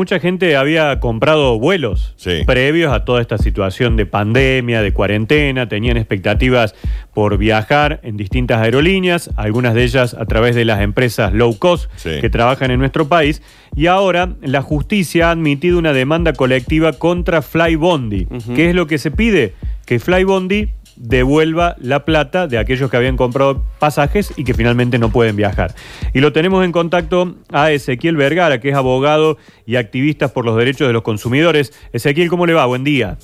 mucha gente había comprado vuelos Sí. previos a toda esta situación de pandemia, de cuarentena, tenían expectativas por viajar en distintas aerolíneas, algunas de ellas a través de las empresas low cost Sí. que trabajan en nuestro país, y ahora la justicia ha admitido una demanda colectiva contra Flybondi. ¿Qué es lo que se pide? Que Flybondi devuelva la plata de aquellos que habían comprado pasajes y que finalmente no pueden viajar. Y lo tenemos en contacto a Ezequiel Vergara, que es abogado y activista por los derechos de los consumidores. Ezequiel, ¿cómo le va? Buen día.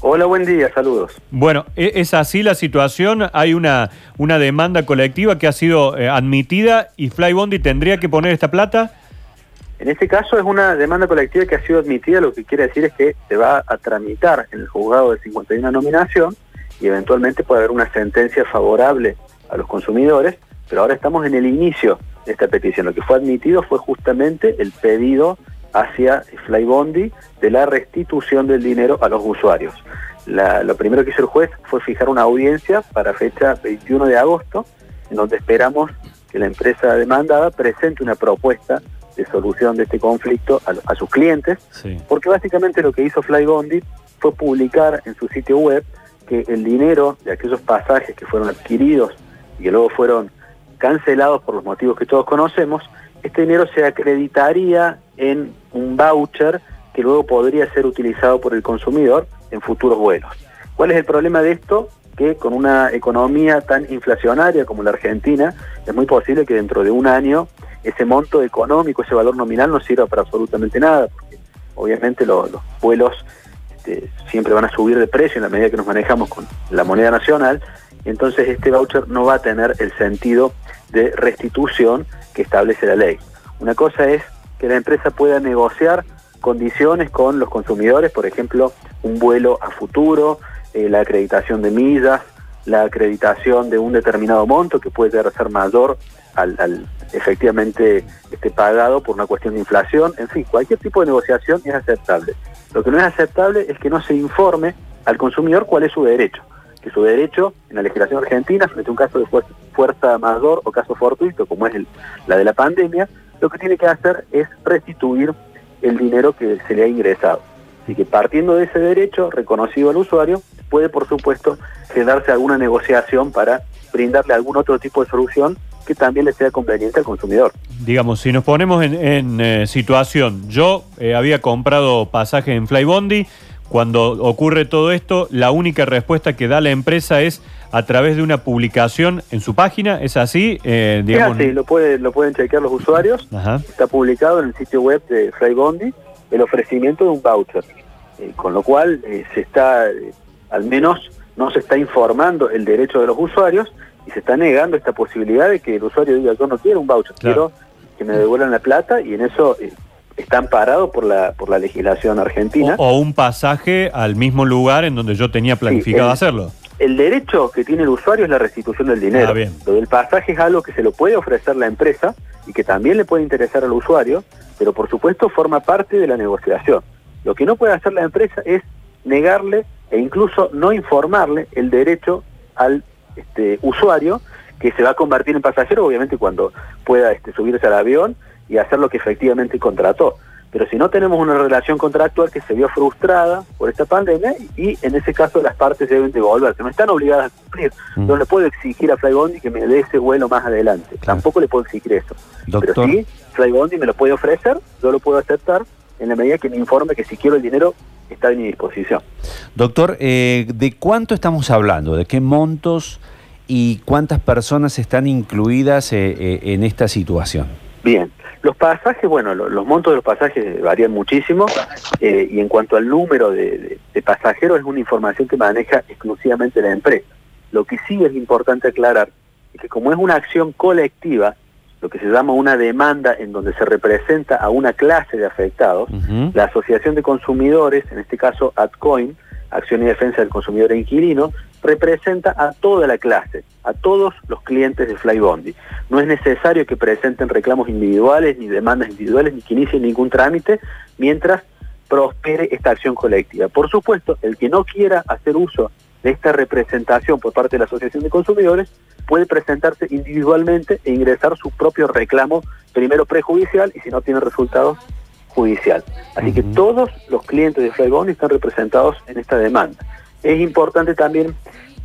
Hola, buen día, saludos. Bueno, ¿e- ¿es así la situación? Hay una, una demanda colectiva que ha sido eh, admitida y Flybondi tendría que poner esta plata. En este caso es una demanda colectiva que ha sido admitida, lo que quiere decir es que se va a tramitar en el juzgado de 51 nominación y eventualmente puede haber una sentencia favorable a los consumidores, pero ahora estamos en el inicio de esta petición. Lo que fue admitido fue justamente el pedido hacia Flybondi de la restitución del dinero a los usuarios. La- lo primero que hizo el juez fue fijar una audiencia para fecha 21 de agosto, en donde esperamos que la empresa demandada presente una propuesta de solución de este conflicto a, a sus clientes, Sí. porque básicamente lo que hizo Flybondi fue publicar en su sitio web que el dinero de aquellos pasajes que fueron adquiridos y que luego fueron cancelados por los motivos que todos conocemos, este dinero se acreditaría en un voucher que luego podría ser utilizado por el consumidor en futuros vuelos. ¿Cuál es el problema de esto? Que con una economía tan inflacionaria como la Argentina, es muy posible que dentro de un año ese monto económico, ese valor nominal no sirva para absolutamente nada, porque obviamente lo- los vuelos este, siempre van a subir de precio en la medida que nos manejamos con la moneda nacional, entonces este voucher no va a tener el sentido de restitución que establece la ley. Una cosa es que la empresa pueda negociar condiciones con los consumidores, por ejemplo, un vuelo a futuro, eh, la acreditación de millas, la acreditación de un determinado monto que puede llegar a ser mayor al, al efectivamente este, pagado por una cuestión de inflación. En fin, cualquier tipo de negociación es aceptable. Lo que no es aceptable es que no se informe al consumidor cuál es su derecho. Que su derecho en la legislación argentina, frente a un caso de fuerza, mayor o caso fortuito, como es el- la de la pandemia, lo que tiene que hacer es restituir el dinero que se le ha ingresado. Así que partiendo de ese derecho reconocido al usuario, puede por supuesto generarse alguna negociación para brindarle algún otro tipo de solución que también le sea conveniente al consumidor. Digamos, si nos ponemos en, en, eh, situación, yo eh, había comprado pasaje en Flybondi, cuando ocurre todo esto, la única respuesta que da la empresa es a través de una publicación en su página, ¿es así? Eh, digamos, así, lo, puede, lo pueden chequear los usuarios. Ajá. Está publicado en el sitio web de Flybondi el ofrecimiento de un voucher, Eh, con lo cual se está, al menos no se está informando el derecho de los usuarios y se está negando esta posibilidad de que el usuario diga yo no quiero un voucher, Claro. quiero que me devuelvan la plata y en eso eh, está amparado por la, por la legislación argentina. O, o un pasaje al mismo lugar en donde yo tenía planificado el- hacerlo. El derecho que tiene el usuario es la restitución del dinero. Ah, bien. Lo del pasaje es algo que se lo puede ofrecer la empresa y que también le puede interesar al usuario, pero por supuesto forma parte de la negociación. Lo que no puede hacer la empresa es negarle e incluso no informarle el derecho al este, usuario que se va a convertir en pasajero, obviamente cuando pueda este, subirse al avión y hacer lo que efectivamente contrató. Pero si no tenemos una relación contractual que se vio frustrada por esta pandemia y en ese caso las partes deben devolverse, no están obligadas a cumplir. Mm. No le puedo exigir a Flybondi que me dé ese vuelo más adelante. Claro. Tampoco le puedo exigir eso. Doctor. Pero sí, Flybondi me lo puede ofrecer, yo lo puedo aceptar en la medida que me informe que si quiero el dinero está a mi disposición. Doctor, eh, ¿de cuánto estamos hablando? ¿De qué montos y cuántas personas están incluidas eh, eh, en esta situación? Bien, los pasajes, bueno, lo- los montos de los pasajes varían muchísimo eh, y en cuanto al número de, de- de pasajeros es una información que maneja exclusivamente la empresa. Lo que sí es importante aclarar es que como es una acción colectiva, lo que se llama una demanda en donde se representa a una clase de afectados, la Asociación de Consumidores, en este caso AdCoin, Acción y Defensa del Consumidor e Inquilino, representa a toda la clase, a todos los clientes de Flybondi. No es necesario que presenten reclamos individuales, ni demandas individuales, ni que inicien ningún trámite, mientras prospere esta acción colectiva. Por supuesto, el que no quiera hacer uso de esta representación por parte de la Asociación de Consumidores puede presentarse individualmente e ingresar su propio reclamo, primero prejudicial y si no tiene resultados, judicial. Así que todos los clientes de Flybondi están representados en esta demanda. Es importante también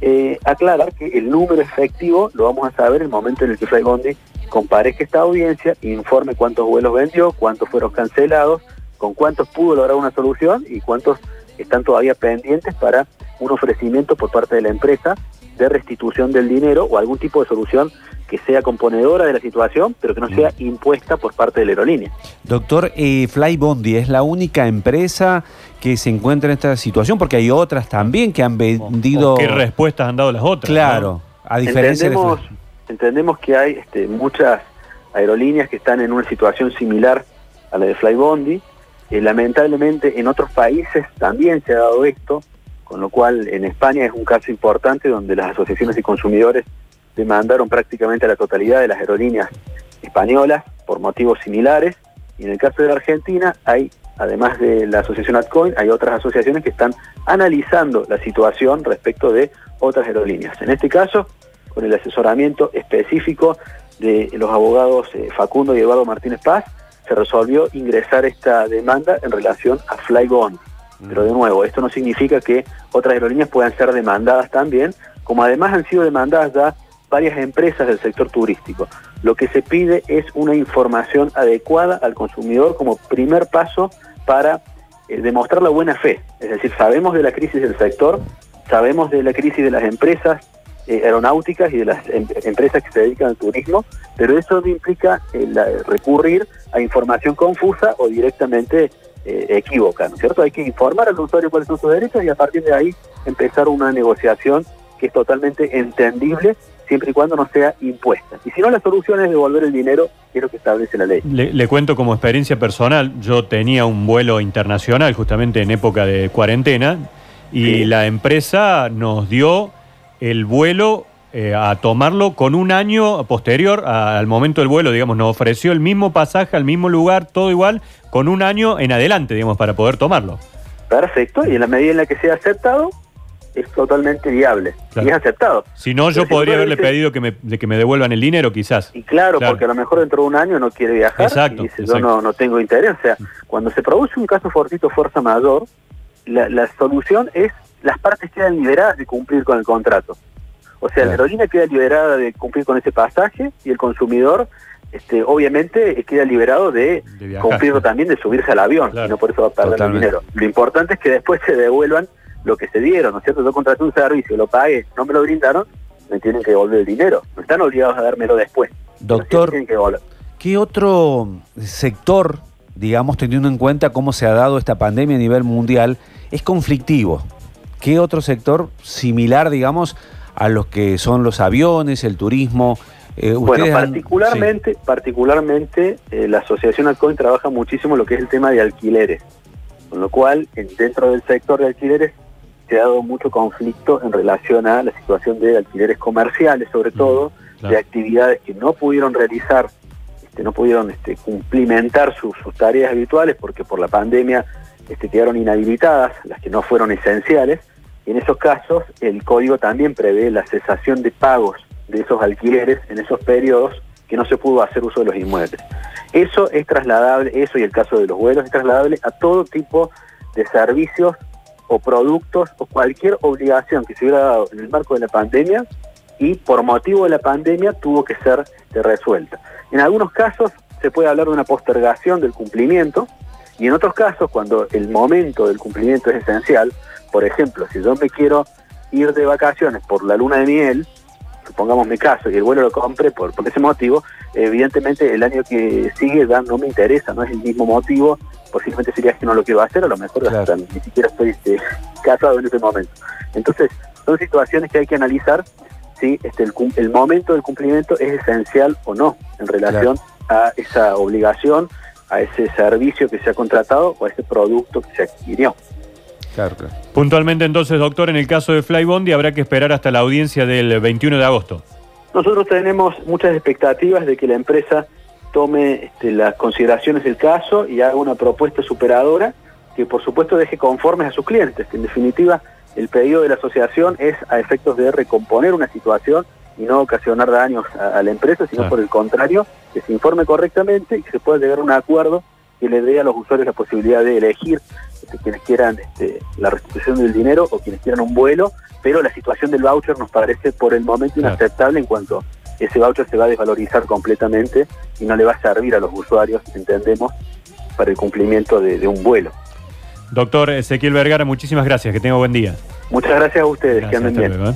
eh, aclarar que el número efectivo lo vamos a saber en el momento en el que Flybondi comparezca esta audiencia, informe cuántos vuelos vendió, cuántos fueron cancelados, con cuántos pudo lograr una solución y cuántos están todavía pendientes para un ofrecimiento por parte de la empresa de restitución del dinero o algún tipo de solución que sea componedora de la situación, pero que no sea impuesta por parte de la aerolínea. Doctor, eh, Flybondi es la única empresa que se encuentra en esta situación, porque hay otras también que han vendido... ¿Qué respuestas han dado las otras? Claro, a diferencia entendemos, de... Entendemos que hay este, muchas aerolíneas que están en una situación similar a la de Flybondi. Eh, lamentablemente en otros países también se ha dado esto, con lo cual en España es un caso importante donde las asociaciones de consumidores demandaron prácticamente a la totalidad de las aerolíneas españolas por motivos similares. Y en el caso de la Argentina hay, además de la asociación AdCoin, hay otras asociaciones que están analizando la situación respecto de otras aerolíneas. En este caso, con el asesoramiento específico de los abogados eh, Facundo y Eduardo Martínez Paz, se resolvió ingresar esta demanda en relación a Flybond. Pero de nuevo, esto no significa que otras aerolíneas puedan ser demandadas también, como además han sido demandadas ya varias empresas del sector turístico. Lo que se pide es una información adecuada al consumidor como primer paso para eh, demostrar la buena fe. Es decir, sabemos de la crisis del sector, sabemos de la crisis de las empresas eh, aeronáuticas y de las em, empresas que se dedican al turismo, pero eso no implica eh, recurrir a información confusa o directamente equívoca, ¿no es cierto? Hay que informar al usuario cuáles son sus derechos y a partir de ahí empezar una negociación que es totalmente entendible siempre y cuando no sea impuesta. Y si no, la solución es devolver el dinero, que es lo que establece la ley. Le, cuento como experiencia personal, yo tenía un vuelo internacional justamente en época de cuarentena y la empresa nos dio el vuelo eh, a tomarlo con un año posterior al momento del vuelo, digamos, nos ofreció el mismo pasaje al mismo lugar, todo igual, con un año en adelante, digamos, para poder tomarlo. Perfecto, y en la medida en la que sea aceptado, es totalmente viable y es aceptado. Si no, yo podría haberle pedido que me, de que me devuelvan el dinero, quizás. Y claro, porque a lo mejor dentro de un año no quiere viajar y dice yo no, no tengo interés. O sea, cuando se produce un caso fortito fuerza mayor, la, la solución es las partes quedan liberadas de cumplir con el contrato. O sea, la aerolínea queda liberada de cumplir con ese pasaje y el consumidor este, obviamente queda liberado de, cumplirlo también de subirse al avión y no por eso va a perder el dinero. Lo importante es que después se devuelvan lo que se dieron, ¿no es cierto? Yo contraté un servicio, lo pagué, no me lo brindaron, me tienen que devolver el dinero. No están obligados a dármelo después. Doctor, ¿qué otro sector, digamos, teniendo en cuenta cómo se ha dado esta pandemia a nivel mundial, es conflictivo? ¿Qué otro sector similar, digamos, a los que son los aviones, el turismo? Eh, bueno, particularmente, particularmente eh, la Asociación Alcoin trabaja muchísimo lo que es el tema de alquileres, con lo cual dentro del sector de alquileres se ha dado mucho conflicto en relación a la situación de alquileres comerciales, sobre todo, de actividades que no pudieron realizar, este, no pudieron este, cumplimentar sus, tareas habituales porque por la pandemia este, quedaron inhabilitadas, las que no fueron esenciales. En esos casos, el código también prevé la cesación de pagos de esos alquileres en esos periodos que no se pudo hacer uso de los inmuebles. Eso es trasladable, eso y el caso de los vuelos es trasladable a todo tipo de servicios o productos o cualquier obligación que se hubiera dado en el marco de la pandemia y por motivo de la pandemia tuvo que ser resuelta. En algunos casos se puede hablar de una postergación del cumplimiento y en otros casos cuando el momento del cumplimiento es esencial, por ejemplo, si yo me quiero ir de vacaciones por la luna de miel, supongamos mi caso, y el vuelo lo compre por, por ese motivo, evidentemente el año que sigue ya no me interesa, no es el mismo motivo posiblemente sería que no lo quiero hacer, a lo mejor ni siquiera estoy este, casado en ese momento. Entonces, son situaciones que hay que analizar si este, el, momento del cumplimiento es esencial o no en relación a esa obligación, a ese servicio que se ha contratado o a ese producto que se adquirió. Claro, Puntualmente entonces, doctor, en el caso de Flybondi habrá que esperar hasta la audiencia del 21 de agosto. Nosotros tenemos muchas expectativas de que la empresa tome este, las consideraciones del caso y haga una propuesta superadora que por supuesto deje conformes a sus clientes, que en definitiva el pedido de la asociación es a efectos de recomponer una situación y no ocasionar daños a, la empresa, sino por el contrario, que se informe correctamente y que se pueda llegar a un acuerdo que le dé a los usuarios la posibilidad de elegir este, quienes quieran este, la restitución del dinero o quienes quieran un vuelo, pero la situación del voucher nos parece por el momento inaceptable en cuanto ese voucher se va a desvalorizar completamente y no le va a servir a los usuarios, entendemos, para el cumplimiento de, un vuelo. Doctor Ezequiel Vergara, muchísimas gracias, que tenga buen día. Muchas gracias a ustedes, que anden bien. ¿eh?